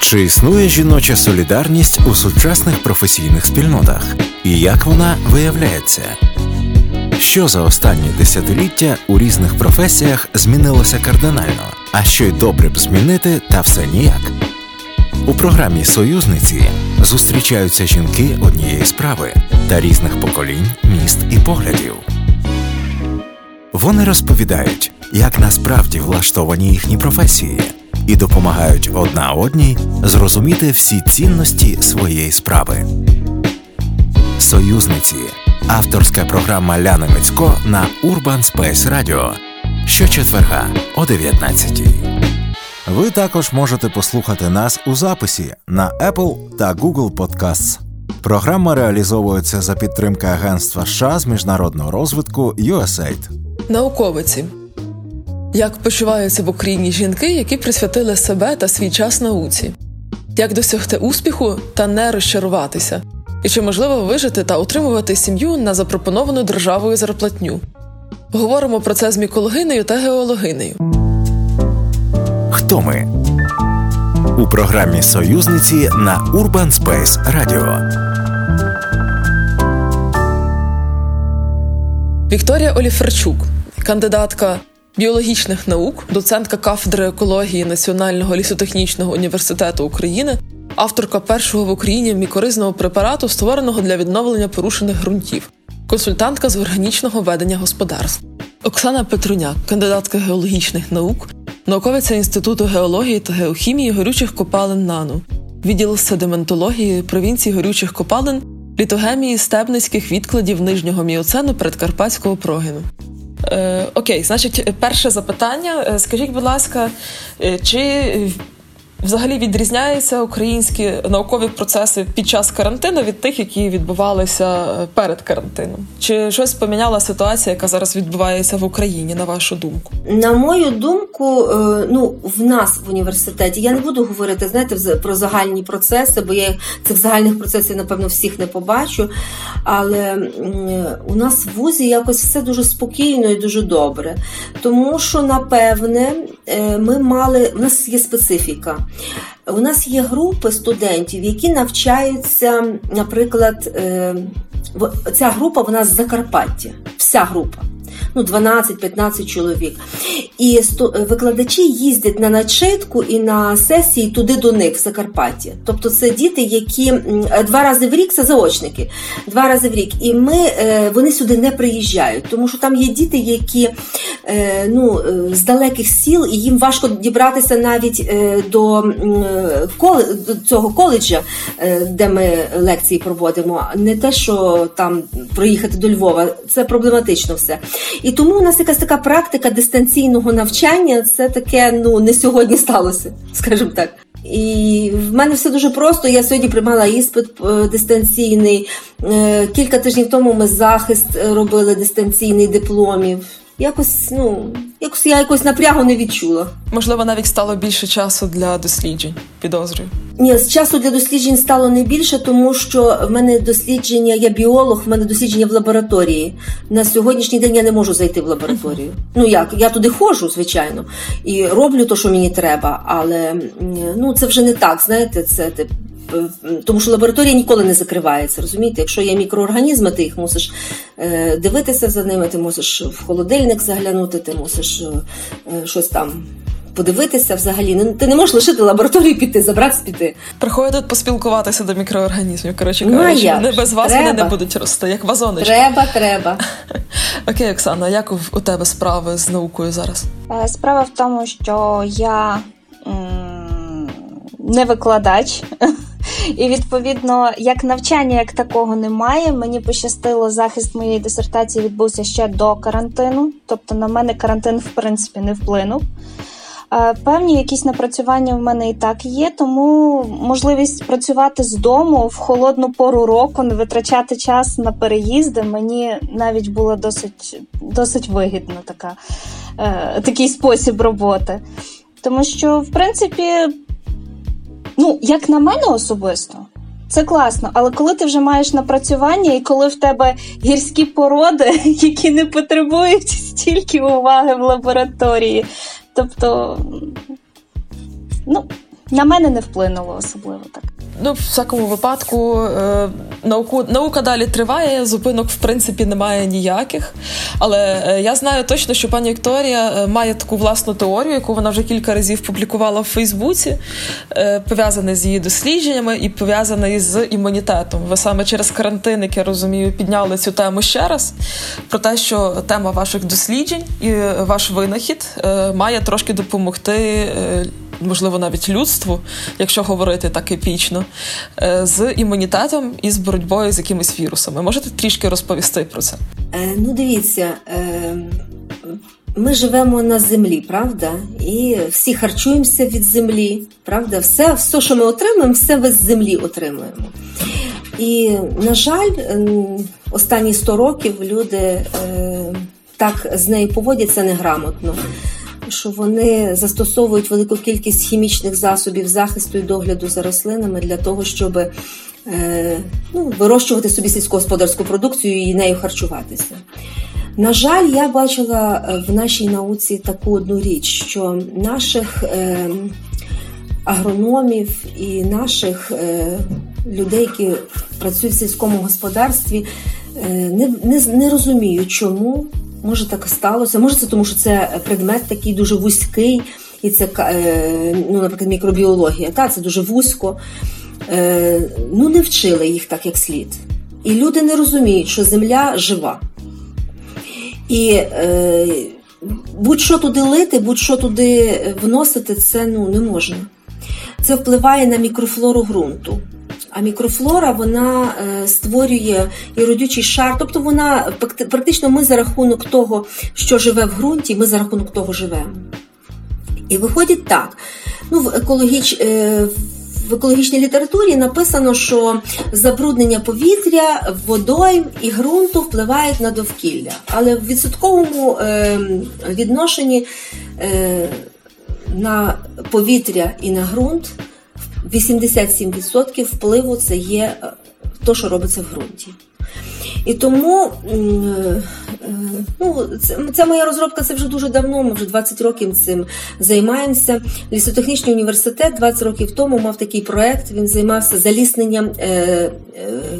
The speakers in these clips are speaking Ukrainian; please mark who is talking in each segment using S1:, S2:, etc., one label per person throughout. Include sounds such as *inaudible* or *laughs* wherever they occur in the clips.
S1: Чи існує жіноча солідарність у сучасних професійних спільнотах? І як вона виявляється? Що за останні десятиліття у різних професіях змінилося кардинально, а що й добре б змінити, та все ніяк. У програмі Союзниці зустрічаються жінки однієї справи та різних поколінь, міст і поглядів. Вони розповідають, як насправді влаштовані їхні професії, і допомагають одна одній зрозуміти всі цінності своєї справи. Союзниці авторська програма Ляни Мицько на Urban Space Radio щочетверга о 19 Ви також можете послухати нас у записі на Apple та Google Podcasts. Програма реалізовується за підтримки Агентства США з міжнародного розвитку USAID.
S2: Науковиці як почуваються в Україні жінки, які присвятили себе та свій час науці, як досягти успіху та не розчаруватися, і чи можливо вижити та утримувати сім'ю на запропоновану державою зарплатню. Говоримо про це з мікологинею та геологинею.
S1: Хто ми у програмі Союзниці на Urban Space Radio.
S2: Вікторія Оліферчук, кандидатка біологічних наук, доцентка кафедри екології Національного лісотехнічного університету України, авторка першого в Україні мікоризного препарату, створеного для відновлення порушених ґрунтів, консультантка з органічного ведення господарств. Оксана Петруняк, кандидатка геологічних наук, науковиця Інституту геології та геохімії горючих копалин НАНУ, відділ седиментології провінції горючих копалин, літогемії стебницьких відкладів нижнього міоцену предкарпатського прогину. Е, Окей, значить, перше запитання. Е, скажіть, будь ласка, е, чи взагалі відрізняються українські наукові процеси під час карантину від тих, які відбувалися перед карантином? Чи щось поміняла ситуація, яка зараз відбувається в Україні, на вашу думку?
S3: На мою думку, е, ну в нас в університеті я не буду говорити, знаєте, про загальні процеси, бо я цих загальних процесів, напевно, всіх не побачу. Але у нас в вузі якось все дуже спокійно і дуже добре. Тому що, напевне, е, ми мали, у нас є специфіка. У нас є групи студентів, які навчаються, наприклад, е, ця група в з Закарпаття, вся група ну 12-15 чоловік. І викладачі їздять на начитку і на сесії туди до них в Закарпатті. Тобто це діти, які два рази в рік це заочники, два рази в рік. І ми е, вони сюди не приїжджають, тому що там є діти, які е, ну, е, з далеких сіл, і їм важко дібратися навіть до цього коледжа, де ми лекції проводимо. Не те, що там проїхати до Львова, це проблематично все. І тому у нас якась така практика дистанційного навчання, це таке ну не сьогодні сталося, скажімо так. І в мене все дуже просто. Я сьогодні приймала іспит е, дистанційний. Е, кілька тижнів тому ми захист робили дистанційний дипломів якось, ну, якось я якось напрягу не відчула.
S2: Можливо, навіть стало більше часу для досліджень, підозрюю.
S3: Ні, з часу для досліджень стало не більше, тому що в мене дослідження, я біолог, в мене дослідження в лабораторії. На сьогоднішній день я не можу зайти в лабораторію. Ну як, я туди ходжу, звичайно, і роблю те, що мені треба, але ну це вже не так. Знаєте, це тому що лабораторія ніколи не закривається. Розумієте, якщо є мікроорганізми, ти їх мусиш е, дивитися за ними, ти мусиш в холодильник заглянути, ти мусиш е, щось там. Подивитися взагалі, ти не можеш лишити лабораторію піти, забратися піти.
S2: Приходять поспілкуватися до мікроорганізмів. Коротше ну, кажучи, не без вас треба. вони не будуть рости, як вазоночки.
S3: Треба, треба. *laughs*
S2: Окей, Оксана, як у тебе справи з наукою зараз?
S4: Е, справа в тому, що я м- не викладач. І відповідно, як навчання як такого немає. Мені пощастило, захист моєї дисертації відбувся ще до карантину, тобто на мене карантин в принципі не вплинув. Е, певні якісь напрацювання в мене і так є, тому можливість працювати з дому в холодну пору року, не витрачати час на переїзди, мені навіть було досить досить вигідно така, е, такий спосіб роботи. Тому що, в принципі, Ну, як на мене особисто, це класно, але коли ти вже маєш напрацювання, і коли в тебе гірські породи, *laughs* які не потребують стільки уваги в лабораторії, тобто, ну, На мене не вплинуло особливо так.
S2: Ну, в всякому випадку, е, науку, наука далі триває, зупинок в принципі немає ніяких. Але е, я знаю точно, що пані Вікторія е, має таку власну теорію, яку вона вже кілька разів публікувала в Фейсбуці, е, пов'язана з її дослідженнями і пов'язана з імунітетом. Ви саме через карантин, як я розумію, підняли цю тему ще раз. Про те, що тема ваших досліджень і ваш винахід е, має трошки допомогти. Е, можливо, навіть людству, якщо говорити так епічно, е, з імунітетом і з боротьбою з якимись вірусами. Можете трішки розповісти про це?
S3: Е, ну, дивіться. Е... Ми живемо на землі, правда? І всі харчуємося від землі, правда? Все, все, що ми отримуємо, все ви з землі отримуємо. І, на жаль, останні 100 років люди е, так з нею поводяться неграмотно що вони застосовують велику кількість хімічних засобів захисту і догляду за рослинами для того, щоб е, ну, вирощувати собі сільськогосподарську продукцію і нею харчуватися. На жаль, я бачила е, в нашій науці таку одну річ, що наших е, агрономів і наших людей, які працюють в сільському господарстві, не, не, не розуміють, чому Може, так сталося. Може, це тому, що це предмет такий дуже вузький, і це, е, ну, наприклад, мікробіологія. Та, Це дуже вузько. Е, ну, не вчили їх так, як слід. І люди не розуміють, що земля жива. І е, будь-що туди лити, будь-що туди вносити, це ну, не можна. Це впливає на мікрофлору ґрунту. А мікрофлора вона е, створює і родючий шар, тобто вона практично ми за рахунок того, що живе в ґрунті, ми за рахунок того живемо. І виходить так. Ну, В екологіч... Е, в екологічній літературі написано, що забруднення повітря, водойм і ґрунту впливають на довкілля. Але в відсотковому е, відношенні на повітря і на ґрунт 87% впливу це є те, що робиться в ґрунті. І тому е, е, ну, це моя розробка це вже дуже давно, ми вже 20 років цим займаємося. Лісотехнічний університет 20 років тому мав такий проект, він займався залісненням е, е,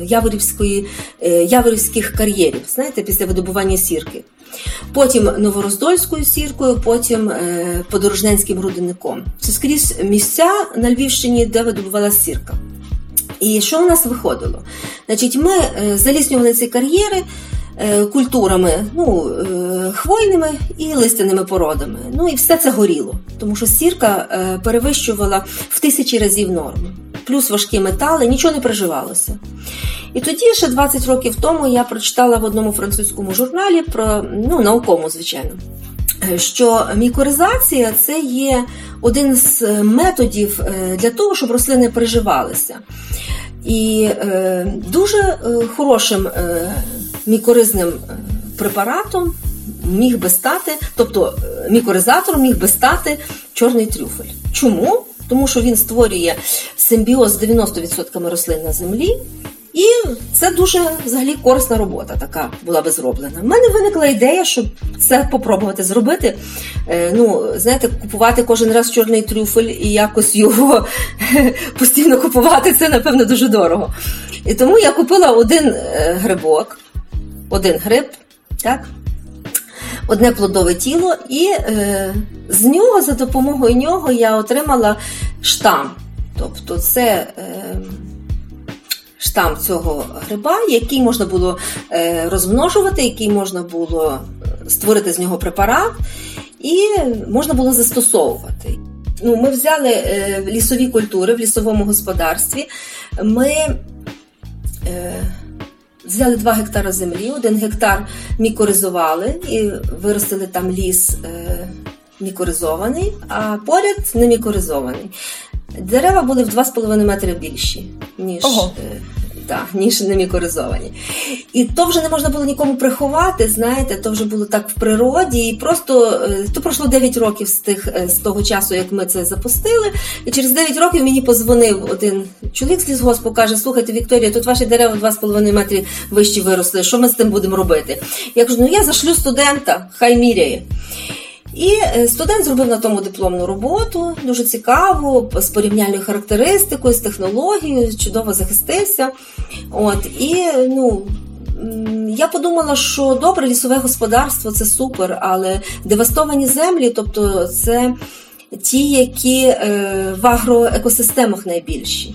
S3: яворівської, е, яворівських кар'єрів, знаєте, після видобування сірки потім Новороздольською сіркою, потім е, Подорожненським рудинником. Це скрізь місця на Львівщині, де видобувала сірка. І що у нас виходило? Значить, Ми е, заліснювали ці кар'єри. Е, культурами, ну, хвойними і листяними породами. Ну і все це горіло, тому що сірка перевищувала в тисячі разів норму. Плюс важкі метали, нічого не переживалося. І тоді, ще 20 років тому, я прочитала в одному французькому журналі про ну, науковому, звичайно, що мікоризація це є один з методів е, для того, щоб рослини переживалися. І е, дуже е, хорошим е, мікоризним е, препаратом міг би стати, тобто е, мікоризатором міг би стати чорний трюфель. Чому? Тому що він створює симбіоз з 90% рослин на землі. І це дуже взагалі корисна робота така була би зроблена. У мене виникла ідея, щоб це попробувати зробити. Е, ну, знаєте, купувати кожен раз чорний трюфель і якось його *laughs* постійно купувати це, напевно, дуже дорого. І тому я купила один е, грибок, один гриб, так? Одне плодове тіло, і е, з нього, за допомогою нього, я отримала штам. Тобто, це. Е, штам цього гриба, який можна було е, розмножувати, який можна було е, створити з нього препарат, і можна було застосовувати. Ну, Ми взяли е, лісові культури в лісовому господарстві. Ми Взяли 2 гектари землі, один гектар мікоризували і виростили там ліс мікоризований, а поряд не мікоризований. Дерева були в 2,5 метри більші, ніж Ого. Так, ніж мікоризовані. І то вже не можна було нікому приховати, знаєте, то вже було так в природі. І просто е, то пройшло 9 років з тих е, з того часу, як ми це запустили. І через 9 років мені позвонив один чоловік з лісгоспу, каже: Слухайте, Вікторія, тут ваші дерева 2,5 метри вищі виросли. Що ми з тим будемо робити? Я кажу, ну я зашлю студента, хай міряє. І е, студент зробив на тому дипломну роботу, дуже цікаву, з порівняльною характеристикою, з технологією, чудово захистився. От, І ну, я подумала, що добре лісове господарство це супер, але девастовані землі, тобто це ті, які е, в агроекосистемах найбільші.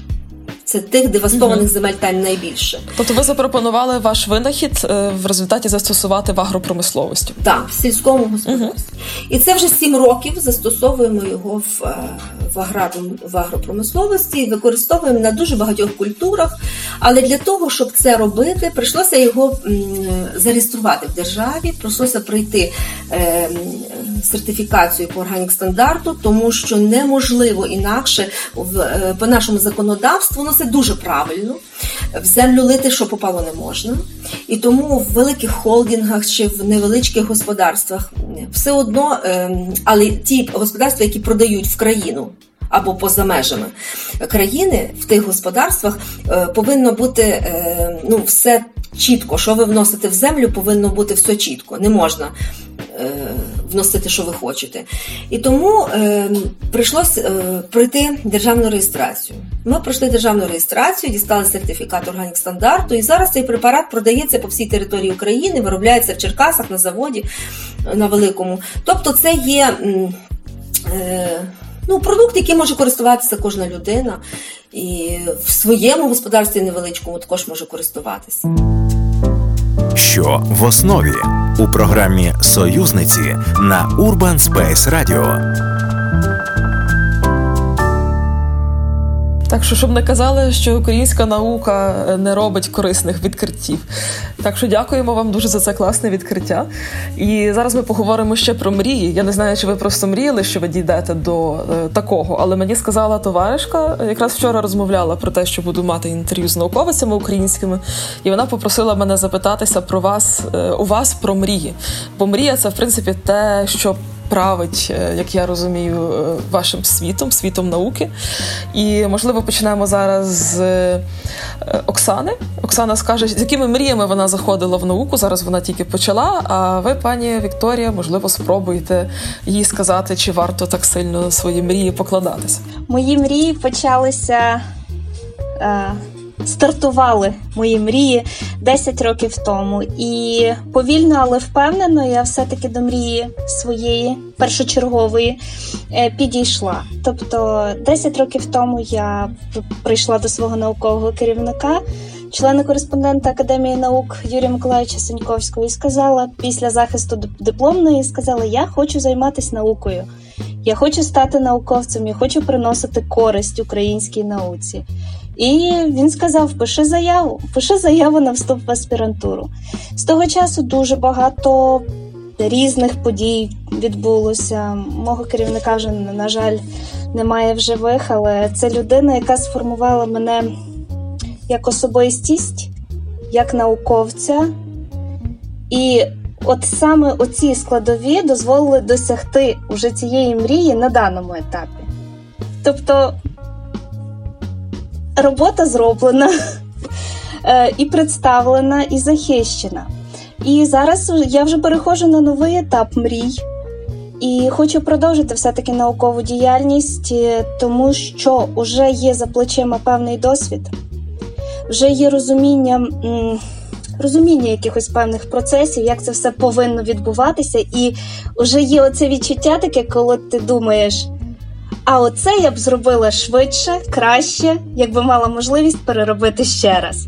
S3: Це тих девастованих угу. земель там найбільше.
S2: Тобто ви запропонували ваш винахід е, в результаті застосувати в агропромисловості?
S3: Так, в сільському господарстві. Угу. І це вже сім років застосовуємо його в е, в, аграру, в агропромисловості, використовуємо на дуже багатьох культурах. Але для того, щоб це робити, прийшлося його зареєструвати в державі, прийшлося пройти е, сертифікацію по органік стандарту, тому що неможливо інакше в, по нашому законодавству, ну це дуже правильно. В землю лити, що попало, не можна. І тому в великих холдингах чи в невеличких господарствах все одно, ем, але ті господарства, які продають в країну. Або поза межами країни в тих господарствах е, повинно бути е, ну все чітко. Що ви вносите в землю, повинно бути все чітко. Не можна е, вносити, що ви хочете. І тому прийшлося пройти державну реєстрацію. Ми пройшли державну реєстрацію, дістали сертифікат органік стандарту, і зараз цей препарат продається по всій території України, виробляється в Черкасах на заводі на великому. Тобто, це є. Ну, продукт, який може користуватися кожна людина, і в своєму господарстві невеличкому також може користуватися.
S1: Що в основі? У програмі Союзниці на Urban Space Radio.
S2: Так що, щоб не казали, що українська наука е, не робить корисних відкриттів. Так що дякуємо вам дуже за це класне відкриття. І зараз ми поговоримо ще про мрії. Я не знаю, чи ви просто мріяли, що ви дійдете до е, такого, але мені сказала товаришка, якраз вчора розмовляла про те, що буду мати інтерв'ю з науковицями українськими, і вона попросила мене запитатися про вас е, у вас про мрії. Бо мрія це в принципі те, що править, е, як я розумію, е, вашим світом, світом науки. І, можливо, почнемо зараз з е, Оксани. Оксана скаже, з якими мріями вона заходила в науку. Зараз вона тільки почала. А ви, пані Вікторія, можливо, спробуєте їй сказати, чи варто так сильно свої мрії покладатися.
S4: Мої мрії почалися стартували мої мрії 10 років тому. І повільно, але впевнено, я все-таки до мрії своєї першочергової е, підійшла. Тобто, 10 років тому я прийшла до свого наукового керівника. Члена кореспондента Академії наук Юрія Миколаївича Сеньковського і сказала після захисту дипломної, сказала: Я хочу займатися наукою, я хочу стати науковцем, я хочу приносити користь українській науці. І він сказав: пиши заяву, пиши заяву на вступ в аспірантуру. З того часу дуже багато різних подій відбулося. Мого керівника вже, на жаль, немає в живих, але це людина, яка сформувала мене як особистість, як науковця. І от саме оці складові дозволили досягти уже цієї мрії на даному етапі. Тобто робота зроблена *laughs* е, і представлена, і захищена. І зараз я вже переходжу на новий етап мрій. І хочу продовжити все-таки наукову діяльність, е, тому що вже є за плечима певний досвід, вже є розуміння розуміння якихось певних процесів, як це все повинно відбуватися, і вже є оце відчуття таке, коли ти думаєш, а оце я б зробила швидше, краще, якби мала можливість переробити ще раз.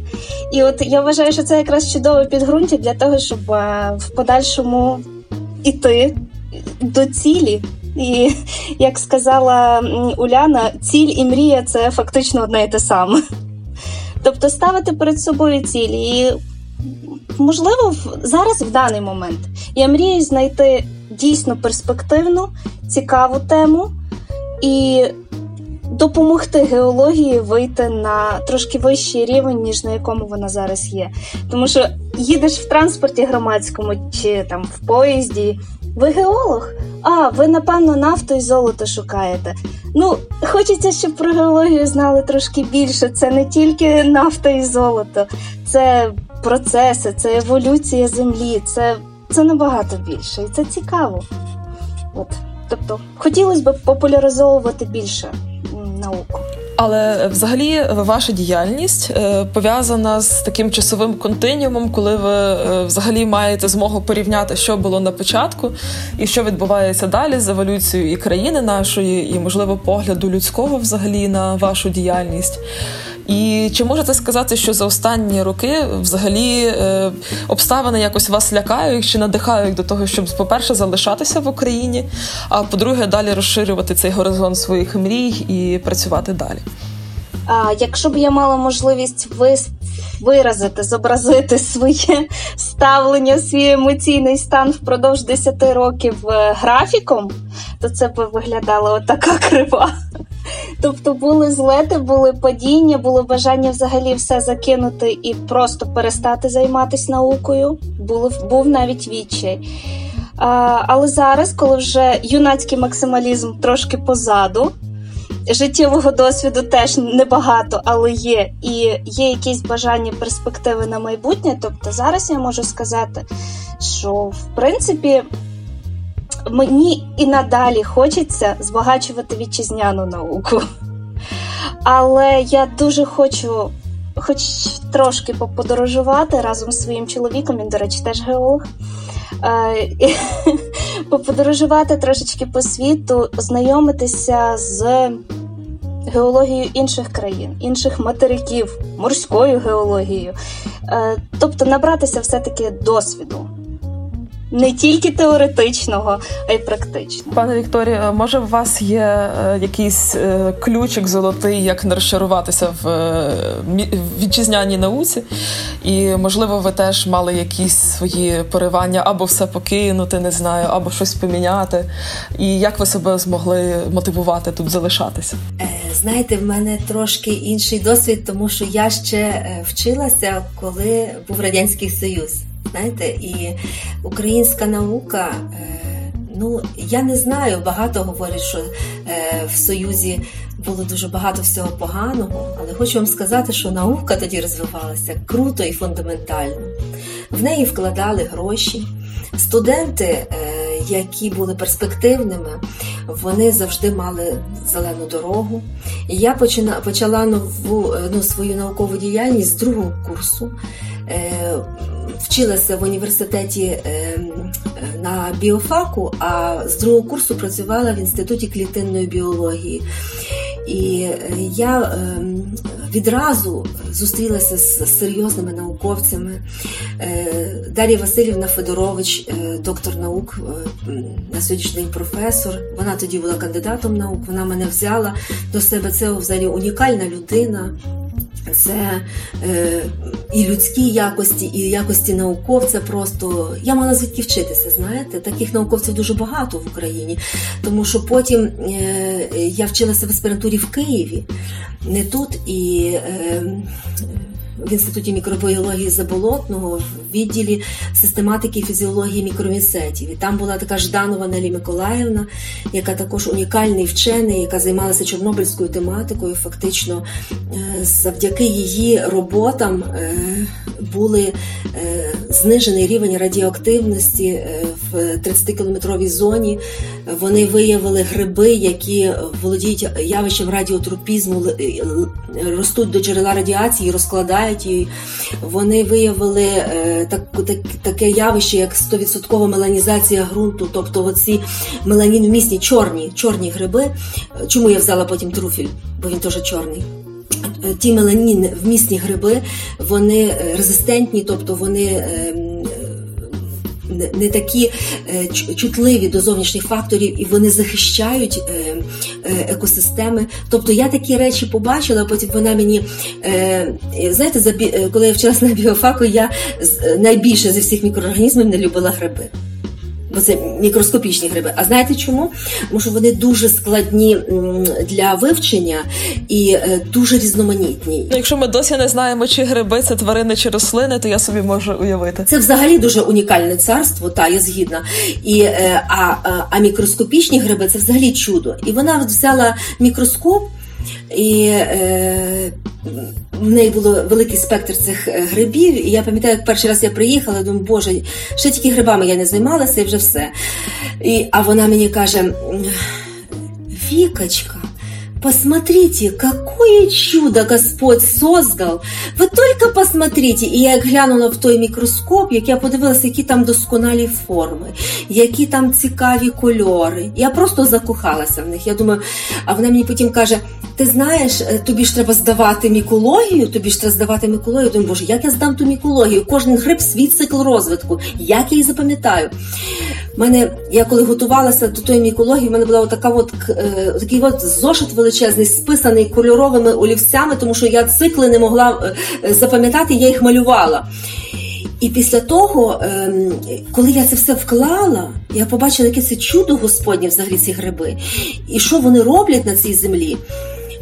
S4: І от я вважаю, що це якраз чудове підґрунтя для того, щоб е, в подальшому іти до цілі. І як сказала Уляна, ціль і мрія це фактично одне і те саме. Тобто ставити перед собою цілі. І, можливо, зараз в даний момент я мрію знайти дійсно перспективну, цікаву тему і допомогти геології вийти на трошки вищий рівень, ніж на якому вона зараз є. Тому що їдеш в транспорті громадському чи там в поїзді. Ви геолог? А, ви, напевно, нафту і золото шукаєте. Ну, хочеться, щоб про геологію знали трошки більше. Це не тільки нафта і золото, це процеси, це еволюція землі, це це набагато більше. І це цікаво. От. Тобто хотілося б популяризовувати більше науку.
S2: Але взагалі ваша діяльність е, пов'язана з таким часовим континіумом, коли ви е, взагалі маєте змогу порівняти, що було на початку, і що відбувається далі з еволюцією і країни нашої, і можливо погляду людського взагалі на вашу діяльність. І чи можете сказати, що за останні роки взагалі е, обставини якось вас лякають чи надихають до того, щоб, по-перше, залишатися в Україні, а по-друге, далі розширювати цей горизонт своїх мрій і працювати далі?
S4: А якщо б я мала можливість виразити, зобразити своє ставлення, свій емоційний стан впродовж 10 років е, графіком, то це б виглядала отака крива. Тобто були злети, були падіння, було бажання взагалі все закинути і просто перестати займатися наукою. Було, був навіть відчай. А, Але зараз, коли вже юнацький максималізм трошки позаду, життєвого досвіду теж небагато, але є, і є якісь бажання перспективи на майбутнє. Тобто зараз я можу сказати, що в принципі мені і надалі хочеться збагачувати вітчизняну науку. Але я дуже хочу, хоч трошки поподорожувати разом з своїм чоловіком, він, до речі, теж геолог. *laughs* Поподорожувати трошечки по світу, знайомитися з геологією інших країн, інших материків, морською геологією, е, тобто набратися все-таки досвіду не тільки теоретичного, а й практичного.
S2: Пане Вікторія, може у вас є е, якийсь е, ключик золотий, як не розчаруватися в е, вітчизняній науці? І можливо, ви теж мали якісь свої поривання або все покинути, не знаю, або щось поміняти. І як ви себе змогли мотивувати тут залишатися?
S3: Знаєте, в мене трошки інший досвід, тому що я ще вчилася, коли був радянський союз знаєте, і українська наука. Е, ну, я не знаю, багато говорять, що е, в Союзі було дуже багато всього поганого, але хочу вам сказати, що наука тоді розвивалася круто і фундаментально. В неї вкладали гроші. Студенти, е, які були перспективними, вони завжди мали зелену дорогу. І я почала нову ну, свою наукову діяльність з другого курсу вчилася в університеті ем, на біофаку, а з другого курсу працювала в інституті клітинної біології. І е, я відразу зустрілася з серйозними науковцями. Е, Дар'я Васильівна Федорович, е, доктор наук, на сьогоднішній професор. Вона тоді була кандидатом наук. Вона мене взяла до себе. Це взагалі унікальна людина це е, і людські якості, і якості науковця. Просто я мала звідки вчитися. Знаєте, таких науковців дуже багато в Україні, тому що потім е, я вчилася в аспірантурі в Києві, не тут і. Е, в інституті мікробіології Заболотного в відділі систематики фізіології мікромісетів. І там була така Жданова Нелі Миколаївна, яка також унікальний вчений, яка займалася чорнобильською тематикою. Фактично, е, завдяки її роботам е, були е, знижений рівень радіоактивності в 30-кілометровій зоні. Вони виявили гриби, які володіють явищем радіотропізму, ростуть до джерела радіації, розкладають статі. Вони виявили е, так, так, таке явище, як 100% меланізація ґрунту, тобто оці меланіномісні чорні чорні гриби. Чому я взяла потім труфіль, бо він теж чорний. Ті меланін вмісні гриби, вони е, резистентні, тобто вони ем, не такі е, чутливі до зовнішніх факторів, і вони захищають е, е, екосистеми. Тобто я такі речі побачила, а потім вона мені знаєте, коли я вчилася на біофаку, я найбільше зі всіх мікроорганізмів не любила гриби бо це мікроскопічні гриби. А знаєте чому? Тому що вони дуже складні для вивчення і е, дуже різноманітні.
S2: Ну, якщо ми досі не знаємо, чи гриби це тварини чи рослини, то я собі можу уявити.
S3: Це взагалі дуже унікальне царство, та я згідна. І е, а, а мікроскопічні гриби це взагалі чудо. І вона взяла мікроскоп і. Е, в неї було великий спектр цих е, грибів. І я пам'ятаю, як перший раз я приїхала, думаю, боже, ще тільки грибами я не займалася і вже все. І, А вона мені каже: Вікочка. Посмотрите, какое чудо Господь создал. Ви тільки посмотрите. І я глянула в той мікроскоп, як я подивилася, які там досконалі форми, які там цікаві кольори. Я просто закохалася в них. Я думаю, а вона мені потім каже: ти знаєш, е, тобі ж треба здавати мікологію, тобі ж треба здавати мікологію. Я думаю, боже, як я здам ту мікологію? Кожен гриб свій цикл розвитку. Як я її запам'ятаю? мене, я коли готувалася до тої мікології, в мене була така от, е, такий от зошит величезний, списаний кольоровими олівцями, тому що я цикли не могла е, запам'ятати, я їх малювала. І після того, ем, коли я це все вклала, я побачила, яке це чудо Господнє взагалі ці гриби, і що вони роблять на цій землі.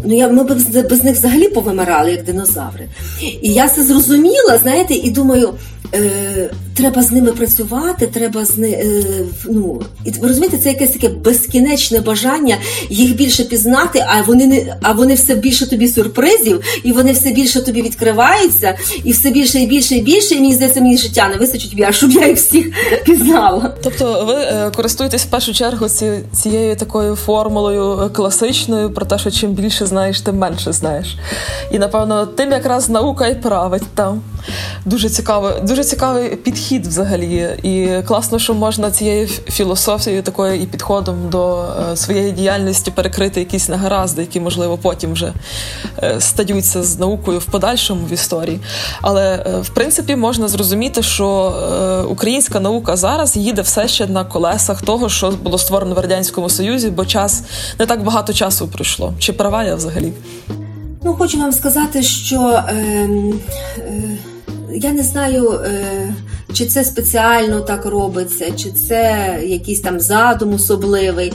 S3: Ну, я ми б без них взагалі повимирали, як динозаври. І я це зрозуміла, знаєте, і думаю, е, треба з ними працювати, треба з ними. Е, ну, і розумієте, це якесь таке безкінечне бажання їх більше пізнати, а вони не а вони все більше тобі сюрпризів, і вони все більше тобі відкриваються, і все більше і більше і більше. І мені здається, мені життя не вистачить, щоб я їх всіх *laughs* пізнала.
S2: Тобто, ви е, користуєтесь в першу чергу ці, цією такою формулою е, класичною про те, що чим більше знаєш, тим менше знаєш. І напевно, тим якраз наука і править там. Дуже цікаво, дуже цікавий підхід взагалі. І класно, що можна цією філософією такою і підходом до е, своєї діяльності перекрити якісь негаразди, які, можливо, потім вже е, стаються з наукою в подальшому в історії. Але е, в принципі можна зрозуміти, що українська наука зараз їде все ще на колесах того, що було створено в радянському союзі, бо час не так багато часу пройшло. Чи права я взагалі?
S3: Ну, хочу вам сказати, що. Е, е... Я не знаю, е, чи це спеціально так робиться, чи це якийсь там задум особливий.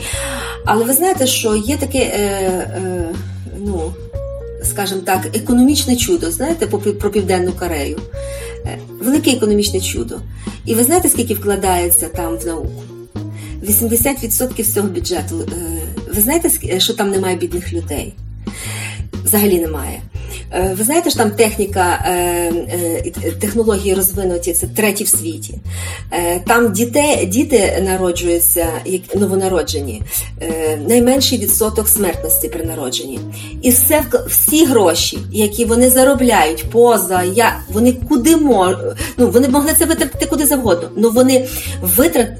S3: Але ви знаєте, що є таке, е, е, ну, скажімо так, економічне чудо, знаєте, про Південну Корею. Велике економічне чудо. І ви знаєте, скільки вкладається там в науку? 80% всього бюджету. Ви знаєте, що там немає бідних людей? Взагалі немає. Е, ви знаєте, що там техніка, е, е, технології розвинуті, це треті в світі. Там діти, діти народжуються, новонароджені, найменший відсоток смертності при народженні. І все всі гроші, які вони заробляють поза я, вони куди можуть, ну вони могли це витратити куди завгодно, але вони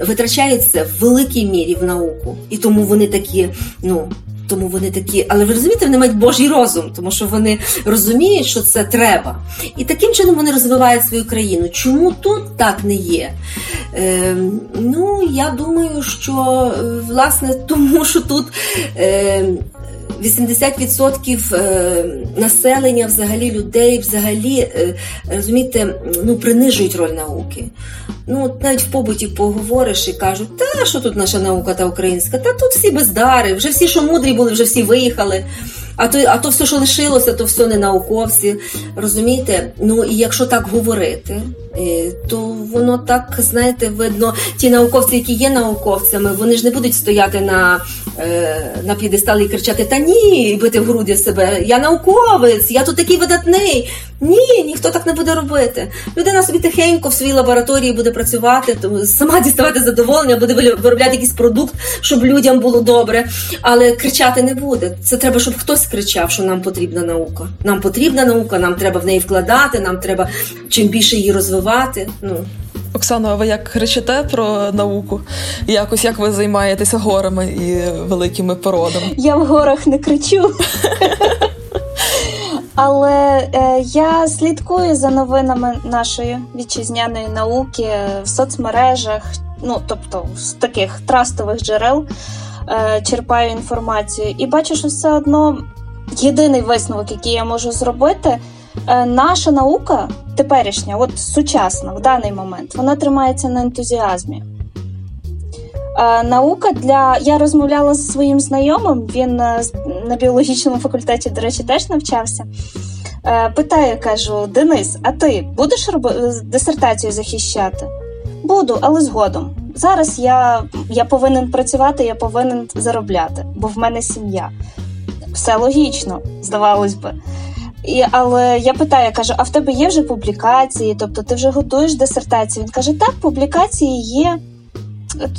S3: витрачаються в великій мірі в науку. І тому вони такі, ну. Тому вони такі, але ви розумієте, вони мають Божий розум, тому що вони розуміють, що це треба. І таким чином вони розвивають свою країну. Чому тут так не є? Е, Ну, я думаю, що е, власне *laughs* тому, що тут. Е, 80% е, населення, взагалі людей, взагалі е, розумієте, ну принижують роль науки. Ну от навіть в побуті поговориш і кажуть, та що тут наша наука та українська, та тут всі бездари, вже всі, що мудрі були, вже всі виїхали. А то, а то все, що лишилося, то все не науковці. Розумієте? Ну і якщо так говорити, е, то воно так, знаєте, видно, ті науковці, які є науковцями, вони ж не будуть стояти на на п'єдесталі і кричати: Та ні, бити в груді себе. Я науковець, я тут такий видатний. Ні, ніхто так не буде робити. Людина собі тихенько в своїй лабораторії буде працювати, сама діставати задоволення, буде виробляти якийсь продукт, щоб людям було добре, але кричати не буде. Це треба, щоб хтось кричав, що нам потрібна наука. Нам потрібна наука, нам треба в неї вкладати, нам треба чим більше її розвивати. Ну.
S2: Оксано, а ви як кричите про науку? Якось як ви займаєтеся горами і великими породами?
S4: Я в горах не кричу. Але е, я слідкую за новинами нашої вітчизняної науки в соцмережах, ну тобто з таких трастових джерел е, черпаю інформацію, і бачу, що все одно єдиний висновок, який я можу зробити, наша наука теперішня, от сучасна в даний момент, вона тримається на ентузіазмі. Е, наука для я розмовляла з своїм знайомим. Він е, на біологічному факультеті, до речі, теж навчався. Питаю, кажу: Денис, а ти будеш дисертацію захищати? Буду, але згодом. Зараз я я повинен працювати, я повинен заробляти, бо в мене сім'я все логічно, здавалось би. І, Але я питаю, я кажу: а в тебе є вже публікації? Тобто ти вже готуєш дисертацію? Він каже: так, публікації є.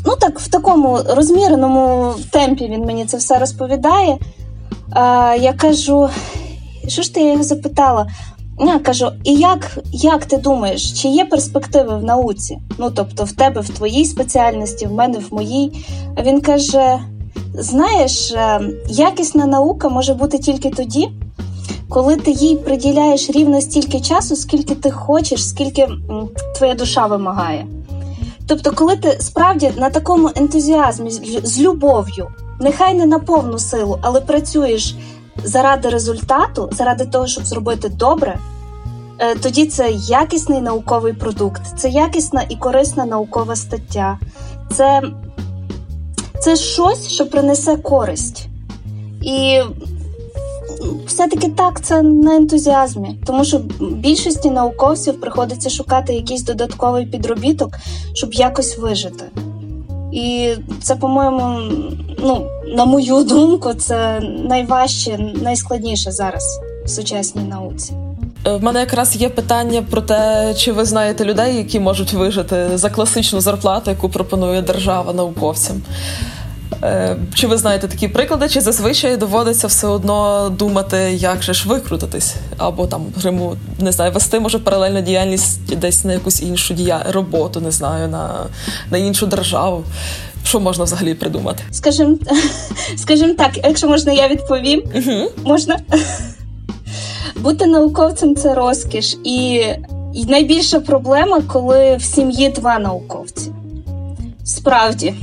S4: Ну так, в такому розміреному темпі він мені це все розповідає. А, Я кажу, що ж ти я його запитала? Я кажу, і як як ти думаєш, чи є перспективи в науці? Ну тобто, в тебе в твоїй спеціальності, в мене в моїй. Він каже: знаєш, е, якісна наука може бути тільки тоді, коли ти їй приділяєш рівно стільки часу, скільки ти хочеш, скільки твоя душа вимагає. Тобто, коли ти справді на такому ентузіазмі з любов'ю, нехай не на повну силу, але працюєш заради результату, заради того, щоб зробити добре, е, тоді це якісний науковий продукт, це якісна і корисна наукова стаття, це, це щось, що принесе користь. І все-таки так, це на ентузіазмі, тому що більшості науковців приходиться шукати якийсь додатковий підробіток, щоб якось вижити. І це, по-моєму, ну, на мою думку, це найважче, найскладніше зараз в сучасній науці.
S2: Е, в мене якраз є питання про те, чи ви знаєте людей, які можуть вижити за класичну зарплату, яку пропонує держава науковцям. Е, чи ви знаєте такі приклади, чи зазвичай доводиться все одно думати, як же ж викрутитись, або там гриму не знаю, вести може паралельну діяльність десь на якусь іншу дія... роботу, не знаю, на на іншу державу. Що можна взагалі придумати?
S4: Скажімо *laughs* скажем так, якщо можна, я відповім. Угу. Можна бути науковцем це розкіш, і, і найбільша проблема, коли в сім'ї два науковці. Справді.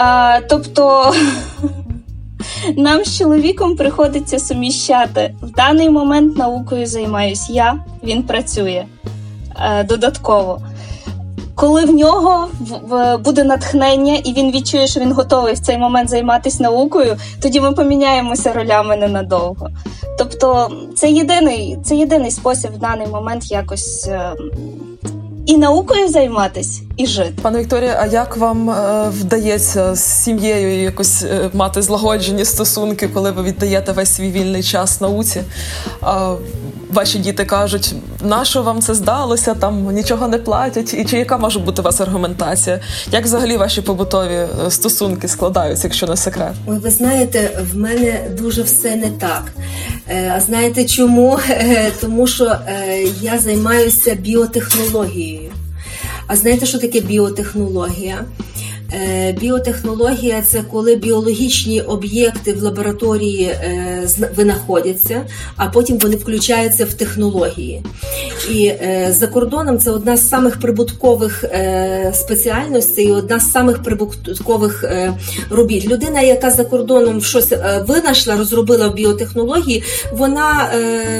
S4: А, Тобто *laughs* нам з чоловіком приходиться суміщати в даний момент наукою займаюсь я, він працює а, додатково. Коли в нього буде натхнення, і він відчує, що він готовий в цей момент займатися наукою, тоді ми поміняємося ролями ненадовго. Тобто, це єдиний це єдиний спосіб в даний момент якось ем, і наукою займатися, і жити.
S2: Пане Вікторія, а як вам е, вдається з сім'єю якось е, мати злагоджені стосунки, коли ви віддаєте весь свій вільний час науці? А ваші діти кажуть, на що вам це здалося, там нічого не платять, і чи яка може бути у вас аргументація? Як взагалі ваші побутові е, стосунки складаються, якщо не секрет?
S3: Ой, ви знаєте, в мене дуже все не так. А знаєте чому? *laughs* Тому що я займаюся біотехнологією. А знаєте, що таке біотехнологія? Е, біотехнологія це коли біологічні об'єкти в лабораторії е, винаходяться, а потім вони включаються в технології. І е, за кордоном це одна з самих прибуткових спеціальностей, одна з самих прибуткових робіт. Людина, яка за кордоном щось винайшла, розробила в біотехнології, вона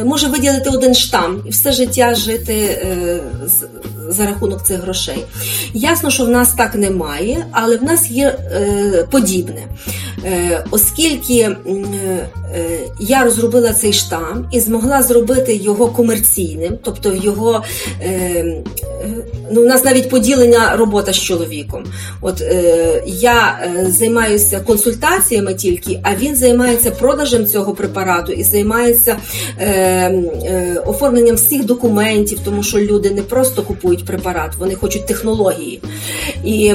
S3: може виділити один штам і все життя жити за рахунок цих грошей. Ясно, що в нас так немає але в нас є е, подібне. Е, Оскільки е, я розробила цей штам і змогла зробити його комерційним, тобто його ну, у нас навіть поділення робота з чоловіком. От я займаюся консультаціями тільки, а він займається продажем цього препарату і займається оформленням всіх документів, тому що люди не просто купують препарат, вони хочуть технології. І,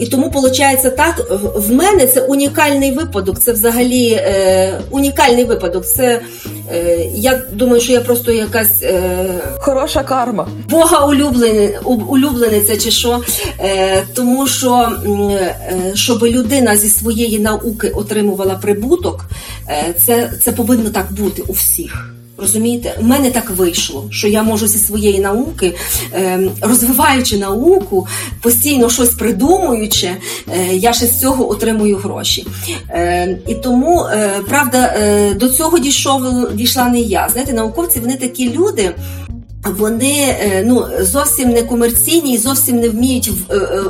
S3: і тому виходить так, в мене це унікальний випадок. Це взагалі е, унікальний випадок. Це е, я думаю, що я просто якась е,
S2: хороша карма.
S3: Бога улюблениця чи що. Е, тому що е, щоб людина зі своєї науки отримувала прибуток, е, це, це повинно так бути у всіх. Розумієте, в мене так вийшло, що я можу зі своєї науки, ем, розвиваючи науку, постійно щось придумуючи, е, я ще з цього отримую гроші. Ем, і тому, е, правда, е, до цього дійшов дійшла не я. Знаєте, науковці вони такі люди. Вони е, ну зовсім не комерційні і зовсім не вміють е, е,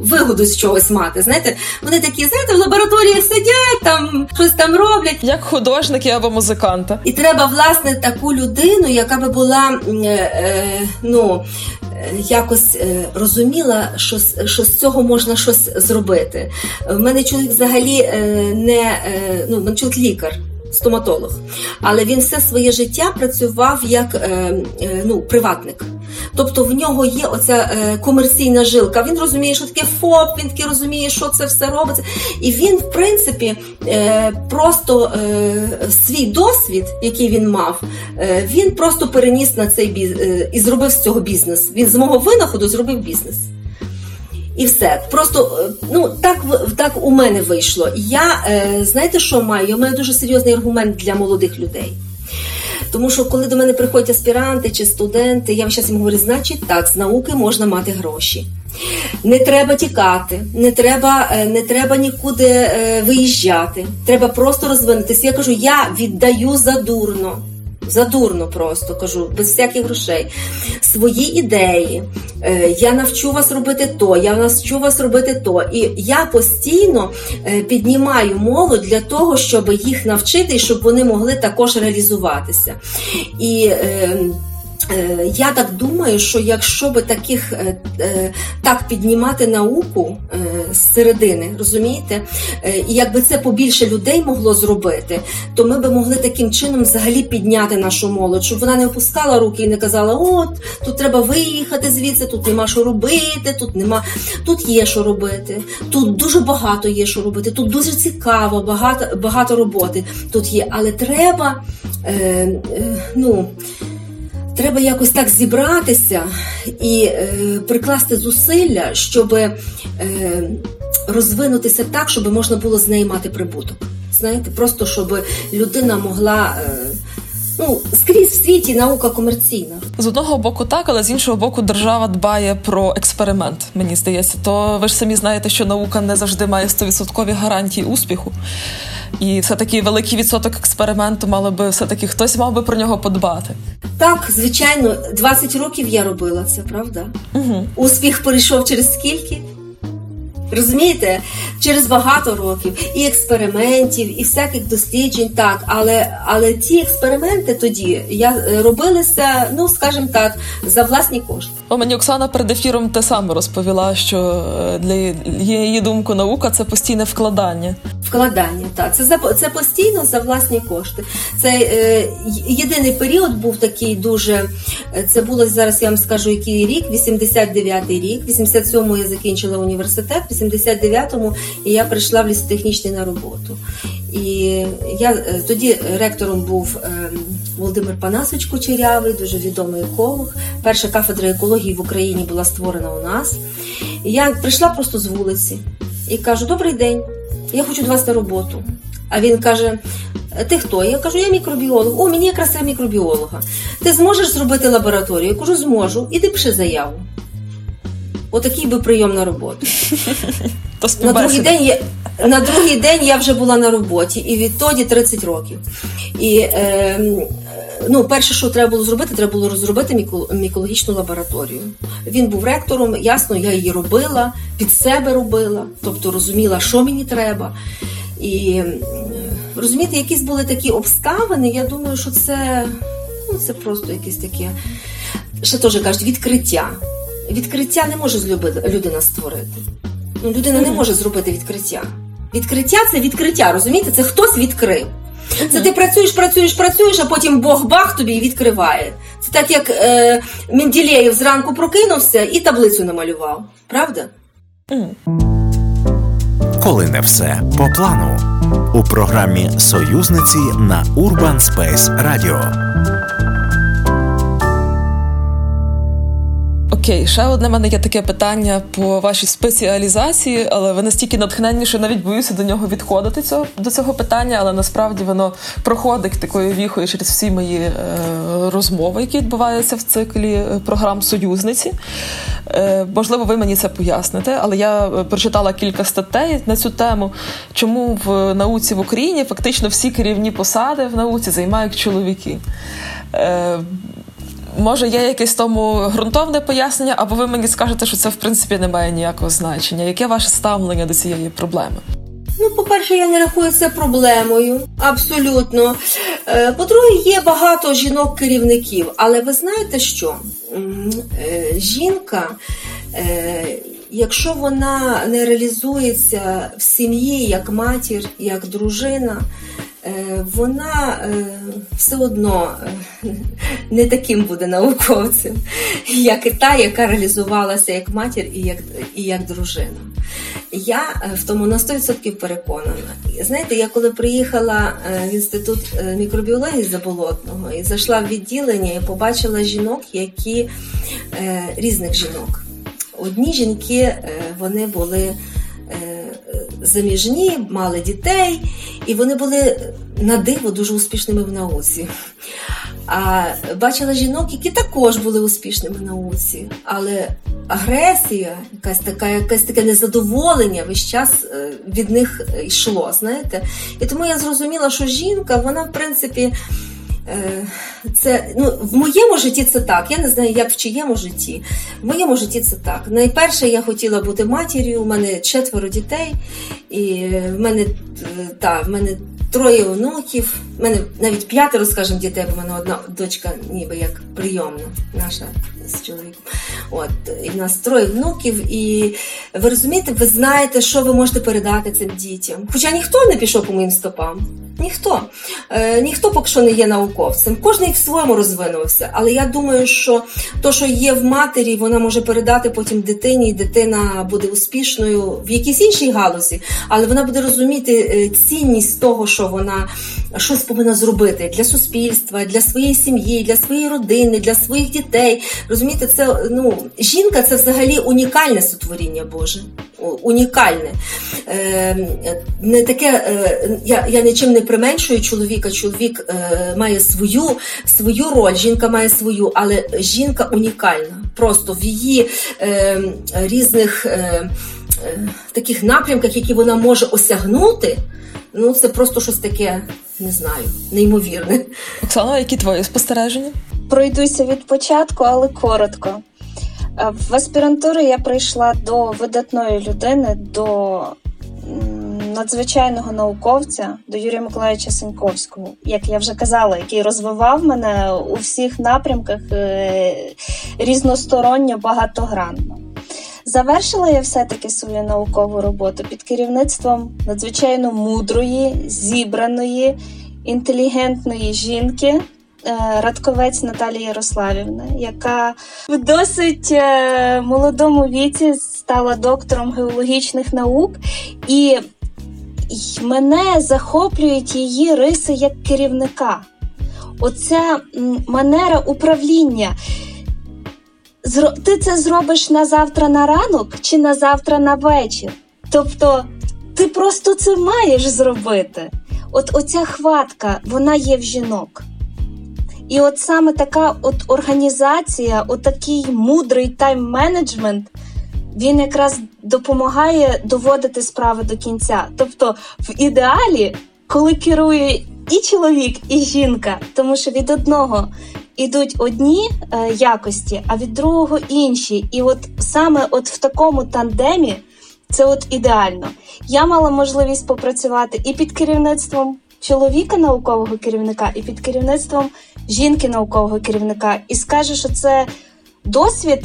S3: вигоду з чогось мати. Знаєте, вони такі, знаєте, в лабораторії сидять, там щось там роблять,
S2: як художники або музиканти.
S3: І треба власне таку людину, яка би була ну якось розуміла, що що з цього можна щось зробити. В мене чоловік взагалі не ну, мене чоловік лікар стоматолог. Але він все своє життя працював як е, е, ну, приватник. Тобто в нього є оця е, комерційна жилка. Він розуміє, що таке ФОП, він таки розуміє, що це все робиться. І він, в принципі, просто свій досвід, який він мав, він просто переніс на цей бізнес і зробив з цього бізнес. Він з мого винаходу зробив бізнес. І все. Просто е, ну так так у мене вийшло. Я е, знаєте, що маю? Я маю дуже серйозний аргумент для молодих людей. Тому що коли до мене приходять аспіранти чи студенти, я зараз їм говорю, значить так, з науки можна мати гроші. Не треба тікати, не треба е, не треба нікуди виїжджати. Треба просто розвинутися. Я кажу, я віддаю задурно задурно просто кажу, без всяких грошей. Свої ідеї. Е, я навчу вас робити то, я навчу вас робити то. І я постійно е, піднімаю мову для того, щоб їх навчити і щоб вони могли також реалізуватися. І ем, я так думаю, що якщо би таких е, е, так піднімати науку з середини, розумієте, і якби це побільше людей могло зробити, то ми би могли таким чином взагалі підняти нашу молодь, щоб вона не опускала руки і не казала: От тут треба виїхати звідси, тут нема що робити, тут нема, тут є що робити, тут дуже багато є що робити, тут дуже цікаво, багато багато роботи тут є, але треба е, е, ну. Треба якось так зібратися і е, прикласти зусилля, щоб е, розвинутися так, щоб можна було з неї мати прибуток. Знаєте, просто щоб людина могла. Е, Ну, скрізь в світі наука комерційна
S2: з одного боку, так, але з іншого боку, держава дбає про експеримент. Мені здається, то ви ж самі знаєте, що наука не завжди має 100% гарантії успіху. І все таки великий відсоток експерименту мало би все таки хтось мав би про нього подбати.
S3: Так, звичайно, 20 років я робила це, правда?
S2: Угу.
S3: Успіх перейшов через скільки? Розумієте, через багато років і експериментів, і всяких досліджень, так, але але ті експерименти тоді я е, робилися, ну скажімо так, за власні кошти.
S2: О, мені Оксана перед ефіром те саме розповіла, що е, для її думку наука це постійне вкладання.
S3: Вкладання, так це за це постійно за власні кошти. Це е, єдиний період був такий дуже. Е, це було зараз. Я вам скажу, який рік, 89-й рік, 87-му я закінчила університет. 79-му я прийшла в лісотехнічний на роботу. І я е, тоді ректором був ем, Володимир Панасович Кучерявий, дуже відомий еколог. Перша кафедра екології в Україні була створена у нас. І Я прийшла просто з вулиці і кажу: Добрий день, я хочу до вас на роботу. А він каже: Ти хто? Я кажу, я мікробіолог. О, мені якраз треба мікробіолога. Ти зможеш зробити лабораторію? Я кажу, зможу. Іди пиши заяву. Отакий би прийом на роботу. *laughs* На другий день я на другий день я вже була на роботі, і відтоді 30 років. І е, ну, перше, що треба було зробити, треба було розробити мікологічну лабораторію. Він був ректором, ясно, я її робила, під себе робила, тобто розуміла, що мені треба. І розумієте, якісь були такі обставини. Я думаю, що це ну, це просто якесь таке, ще теж кажуть, відкриття. Відкриття не може людина створити. Ну, Людина не може зробити відкриття. Відкриття це відкриття, розумієте? Це хтось відкрив. Це ти працюєш, працюєш, працюєш, а потім Бог бах тобі і відкриває. Це так, як е, Менділеєв зранку прокинувся і таблицю намалював. Правда?
S1: Коли не все по плану у програмі Союзниці на Urban Space Radio.
S2: Окей, ще одне в мене є таке питання по вашій спеціалізації, але ви настільки натхненні, що навіть боюся до нього відходити цього, до цього питання, але насправді воно проходить такою віхою через всі мої е, розмови, які відбуваються в циклі е, програм союзниці. Е, Можливо, ви мені це поясните, але я е, прочитала кілька статей на цю тему, чому в науці в Україні фактично всі керівні посади в науці займають чоловіки. Е, Може, є якесь тому ґрунтовне пояснення, або ви мені скажете, що це в принципі не має ніякого значення. Яке ваше ставлення до цієї проблеми?
S3: Ну, по-перше, я не рахую це проблемою. Абсолютно. Е, по-друге, є багато жінок-керівників, але ви знаєте що? Е, жінка, е, якщо вона не реалізується в сім'ї як матір, як дружина, вона все одно не таким буде науковцем, як і та, яка реалізувалася як матір і як і як дружина. Я в тому на 100% переконана. Знаєте, я коли приїхала в інститут мікробіології Заболотного і зайшла в відділення і побачила жінок, які різних жінок. Одні жінки вони були заміжні, мали дітей, і вони були на диво дуже успішними в науці. А бачила жінок, які також були успішними в науці, але агресія, якась така, якесь таке незадоволення весь час е, від них йшло. знаєте. І тому я зрозуміла, що жінка, вона, в принципі, це ну, в моєму житті це так. Я не знаю, як в чиєму житті. В моєму житті це так. Найперше я хотіла бути матір'ю, у мене четверо дітей, і в мене е, та, в мене троє онуків, в мене навіть п'ятеро, скажімо, дітей, бо в мене одна дочка, ніби як прийомна, наша з чоловіком. От, І в нас троє внуків, і ви розумієте, ви знаєте, що ви можете передати цим дітям. Хоча ніхто не пішов по моїм стопам. Ніхто. Е, Ніхто поки що не є науковцем. Кожен в своєму розвинувся. Але я думаю, що то, що є в матері, вона може передати потім дитині, і дитина буде успішною в якійсь іншій галузі, але вона буде розуміти е, цінність того, що вона щось повинна зробити для суспільства, для своєї сім'ї, для своєї родини, для своїх дітей. Розумієте, це ну жінка це взагалі унікальне сотворіння Боже. Унікальне. Е, не таке, е, Я я нічим не применшую чоловіка. Чоловік е, має свою свою роль, жінка має свою, але жінка унікальна. Просто в її різних таких напрямках, які вона може осягнути. Ну, це просто щось таке, не знаю, неймовірне.
S2: Оксана, які твої спостереження?
S4: Пройдуся від початку, але коротко. Е, в аспірантуру я прийшла до видатної людини, до надзвичайного науковця, до Юрія Миколаївича Сеньковського, як я вже казала, який розвивав мене у всіх напрямках е, різносторонньо багатогранно. Завершила я все-таки свою наукову роботу під керівництвом надзвичайно мудрої, зібраної, інтелігентної жінки. Е, Радковець Наталії Ярославівни, яка в досить е, молодому віці стала доктором геологічних наук, і мене захоплюють її риси як керівника. Оця манера управління ти це зробиш на завтра на ранок чи на завтра на вечір. Тобто ти просто це маєш зробити. От оця хватка, вона є в жінок. І от саме така от організація, отакий мудрий тайм-менеджмент, він якраз допомагає доводити справи до кінця. Тобто, в ідеалі, коли керує і чоловік, і жінка, тому що від одного ідуть одні е, якості, а від другого інші. І от саме от в такому тандемі це от ідеально. Я мала можливість попрацювати і під керівництвом чоловіка наукового керівника, і під керівництвом жінки наукового керівника. І скажу, що це досвід.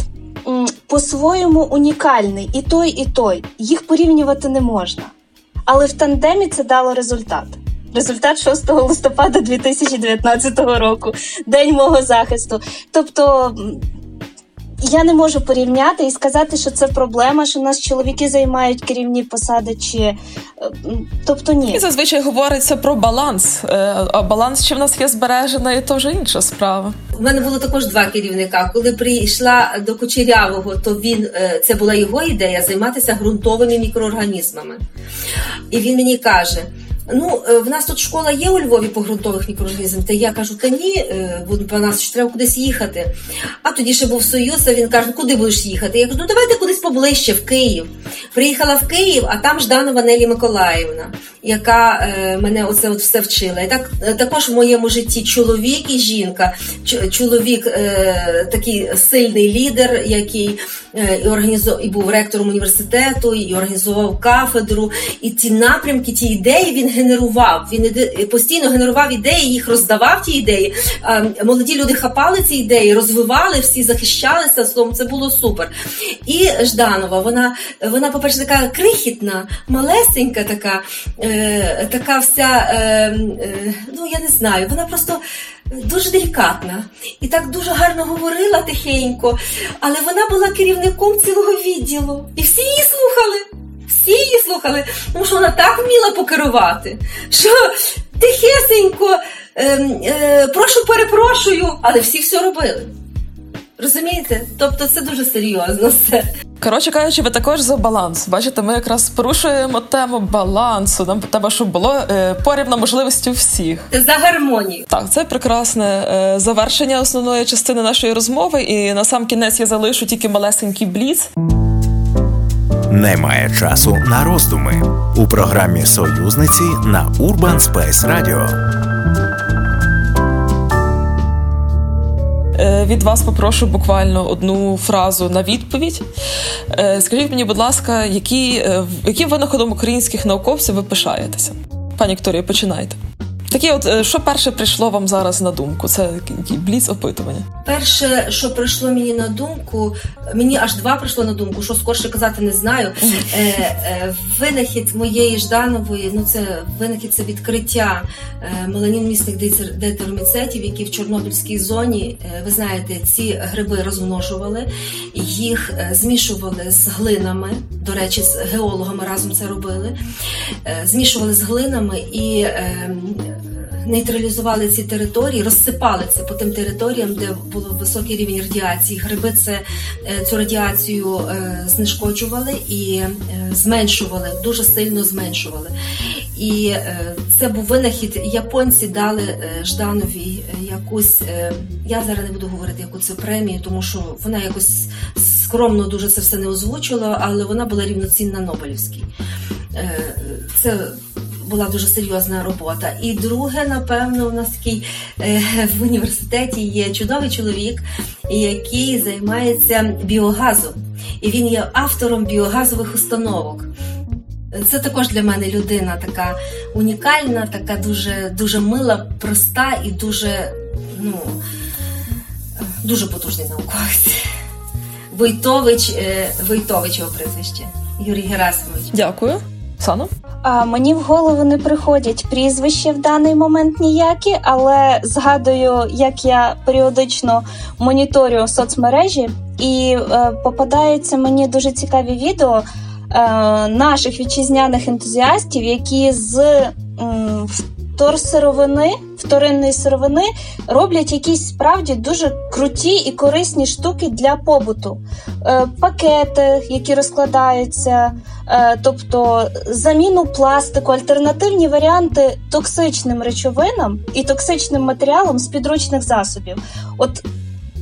S4: По-своєму унікальний і той, і той. Їх порівнювати не можна. Але в тандемі це дало результат. Результат 6 листопада 2019 року, день мого захисту. Тобто. Я не можу порівняти і сказати, що це проблема, що у нас чоловіки займають керівні посади, чи е, тобто ні.
S2: І зазвичай говориться про баланс. Е, а баланс чи в нас є збережений, то вже інша справа.
S3: У мене було також два керівника. Коли прийшла до Кучерявого, то він е, це була його ідея займатися ґрунтовими мікроорганізмами. І він мені каже. Ну, е, в нас тут школа є у Львові по ґрунтових мікроорганізмах, Та я кажу, та ні, е, по нас ще треба кудись їхати. А тоді ще був Союз, а він каже, «Ну, куди будеш їхати? Я кажу, ну давайте кудись поближче, в Київ. Приїхала в Київ, а там Жданова Нелі Миколаївна, яка е, мене оце от все вчила. І так також в моєму житті чоловік і жінка. Чоловік такий сильний лідер, який і організував і був ректором університету, і організував кафедру. І ті напрямки, ті ідеї він генерував. Він постійно генерував ідеї, їх роздавав ті ідеї. Е, Молоді люди хапали ці ідеї, розвивали, всі захищалися словом. Це було супер. І Жданова, вона, вона по-перше, така крихітна, малесенька, така, е, така вся, е, е, ну я не знаю, вона просто. Дуже делікатна і так дуже гарно говорила тихенько, але вона була керівником цілого відділу. І всі її слухали. Всі її слухали, тому що вона так вміла покерувати, що тихесенько, ем, е, прошу, перепрошую, але всі все робили. Розумієте? Тобто це дуже серйозно все.
S2: Коротше кажучи, ви також за баланс. Бачите, ми якраз порушуємо тему балансу. Нам треба, щоб було е, порівна можливості у всіх.
S3: За гармонію.
S2: Так, це прекрасне е, завершення основної частини нашої розмови. І на сам кінець я залишу тільки малесенький бліц.
S1: Немає часу на роздуми у програмі Союзниці на Urban Space Radio.
S2: Е, Від вас попрошу буквально одну фразу на відповідь. Е, Скажіть мені, будь ласка, які, е, яким винаходом українських науковців ви пишаєтеся? Пані Вікторія, починайте. Такі, от е, що перше прийшло вам зараз на думку? Це бліц опитування.
S3: Перше, що прийшло мені на думку, мені аж два прийшло на думку, що скорше казати не знаю. Е, е, винахід моєї Жданової, ну це винахід це відкриття е, меланінмісних дейтероміцетів, які в Чорнобильській зоні, е, ви знаєте, ці гриби розмножували, їх е, змішували з глинами. До речі, з геологами разом це робили. Е, змішували з глинами і. е, нейтралізували ці території, розсипали це по тим територіям, де було високий рівень радіації. Гриби це е, цю радіацію е, знешкоджували і е, зменшували, дуже сильно зменшували. І це був винахід. Японці дали Жданові якусь. Я зараз не буду говорити яку це премію, тому що вона якось скромно дуже це все не озвучила, але вона була рівноцінна Нобелівській. Це була дуже серйозна робота. І друге, напевно, у нас такий е, в університеті є чудовий чоловік, який займається біогазом, і він є автором біогазових установок. Це також для мене людина така унікальна, така дуже, дуже мила, проста і дуже, ну, дуже потужний науковець. Войтович, е, Войтович його прізвище, Юрій Герасимович.
S2: Дякую. Сано?
S4: А, мені в голову не приходять прізвища в даний момент ніякі, але згадую, як я періодично моніторю соцмережі, і е, попадаються мені дуже цікаві відео е, наших вітчизняних ентузіастів, які з м, вторсировини, вторинної сировини роблять якісь справді дуже круті і корисні штуки для побуту. Е, пакети, які розкладаються, е, тобто заміну пластику, альтернативні варіанти токсичним речовинам і токсичним матеріалам з підручних засобів. От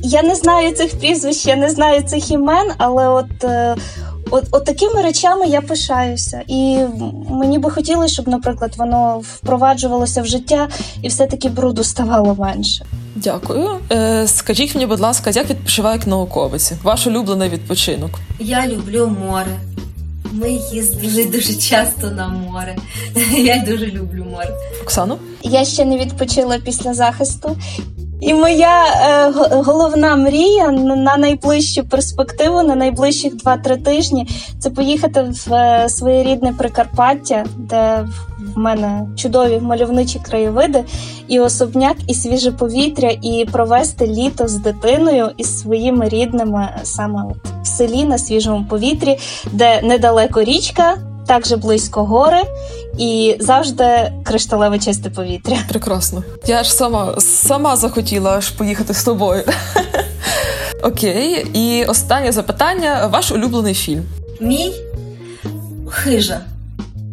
S4: я не знаю цих прізвищ, я не знаю цих імен, але от. е, От, от такими речами я пишаюся, і мені би хотілося, щоб, наприклад, воно впроваджувалося в життя і все-таки бруду ставало менше.
S2: Дякую. Е, скажіть мені, будь ласка, як відпочиває як науковиці? Ваш улюблений відпочинок?
S3: Я люблю море. Ми їздили дуже часто на море. *laughs* Я дуже люблю море.
S2: Оксану?
S4: Я ще не відпочила після захисту. І моя е, головна мрія на на найближчу перспективу, на найближчих 2-3 тижні, це поїхати в е, своє рідне Прикарпаття, де в мене чудові мальовничі краєвиди, і особняк, і свіже повітря, і провести літо з дитиною і своїми рідними саме от в селі на свіжому повітрі, де недалеко річка, також близько гори, і завжди кришталеве чисте повітря.
S2: Прекрасно. Я ж сама сама захотіла аж поїхати з тобою. *laughs* Окей, і останнє запитання: ваш улюблений фільм?
S3: Мій хижа.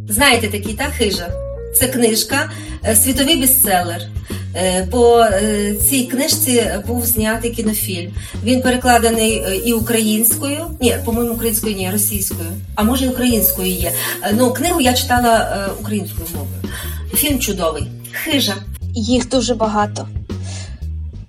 S3: Знаєте такий, так, хижа? Це книжка, е, світовий бестселер. Е, По е, цій книжці був знятий кінофільм. Він перекладений е, і українською, ні, по-моєму, українською, ні, російською, а може і українською є. Е, Ну, книгу я читала е, українською мовою. Фільм чудовий. Хижа.
S4: Їх дуже багато.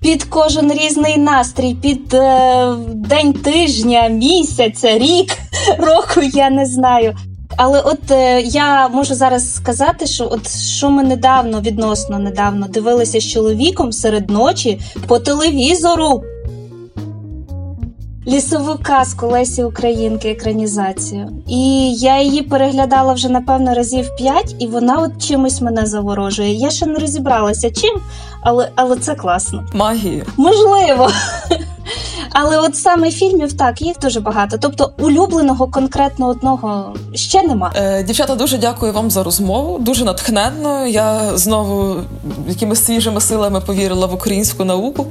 S4: Під кожен різний настрій, під е, день тижня, місяця, рік, *laughs* року я не знаю. Але от е, я можу зараз сказати, що от що ми недавно, відносно недавно дивилися з чоловіком серед ночі по телевізору. Лісову казку Лесі Українки екранізацію. І я її переглядала вже, напевно, разів п'ять, і вона от чимось мене заворожує. Я ще не розібралася чим, але але це класно.
S2: Магія.
S4: Можливо. Але от саме фільмів так, їх дуже багато. Тобто улюбленого конкретно одного ще нема.
S2: Е, Дівчата, дуже дякую вам за розмову. Дуже натхненно. Я знову якимись свіжими силами повірила в українську науку.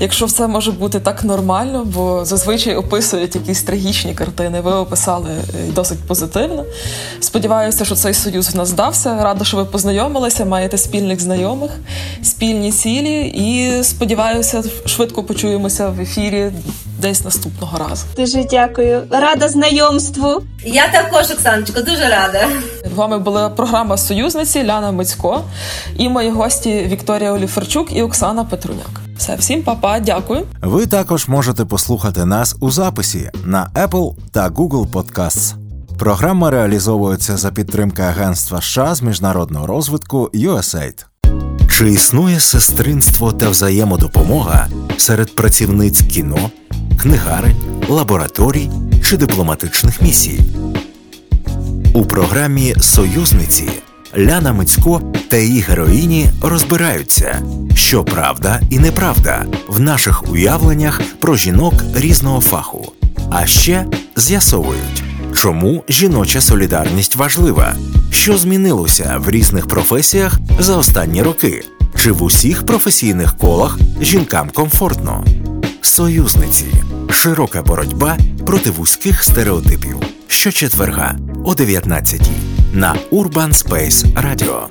S2: Якщо все може бути так нормально, бо зазвичай описують якісь трагічні картини. Ви описали е, досить позитивно. Сподіваюся, що цей союз в нас здався. Рада, що ви познайомилися, маєте спільних знайомих, спільні цілі, і сподіваюся, швидко почуємося в ефірі десь наступного разу.
S4: Дуже дякую. Рада знайомству.
S3: Я також, Оксаночко, дуже рада.
S2: З вами була програма Союзниці Ляна Мицько і мої гості Вікторія Оліферчук і Оксана Петруняк. Все, всім папа, дякую.
S1: Ви також можете послухати нас у записі на Apple та Google Podcasts. Програма реалізовується за підтримки Агентства США з міжнародного розвитку USAID. Чи існує сестринство та взаємодопомога серед працівниць кіно, книгарень, лабораторій чи дипломатичних місій? У програмі Союзниці Ляна Мицько та її героїні розбираються, що правда і неправда в наших уявленнях про жінок різного фаху, а ще з'ясовують, чому жіноча солідарність важлива, що змінилося в різних професіях за останні роки, чи в усіх професійних колах жінкам комфортно. Союзниці широка боротьба проти вузьких стереотипів щочетверга о 19 на Urban Space Radio.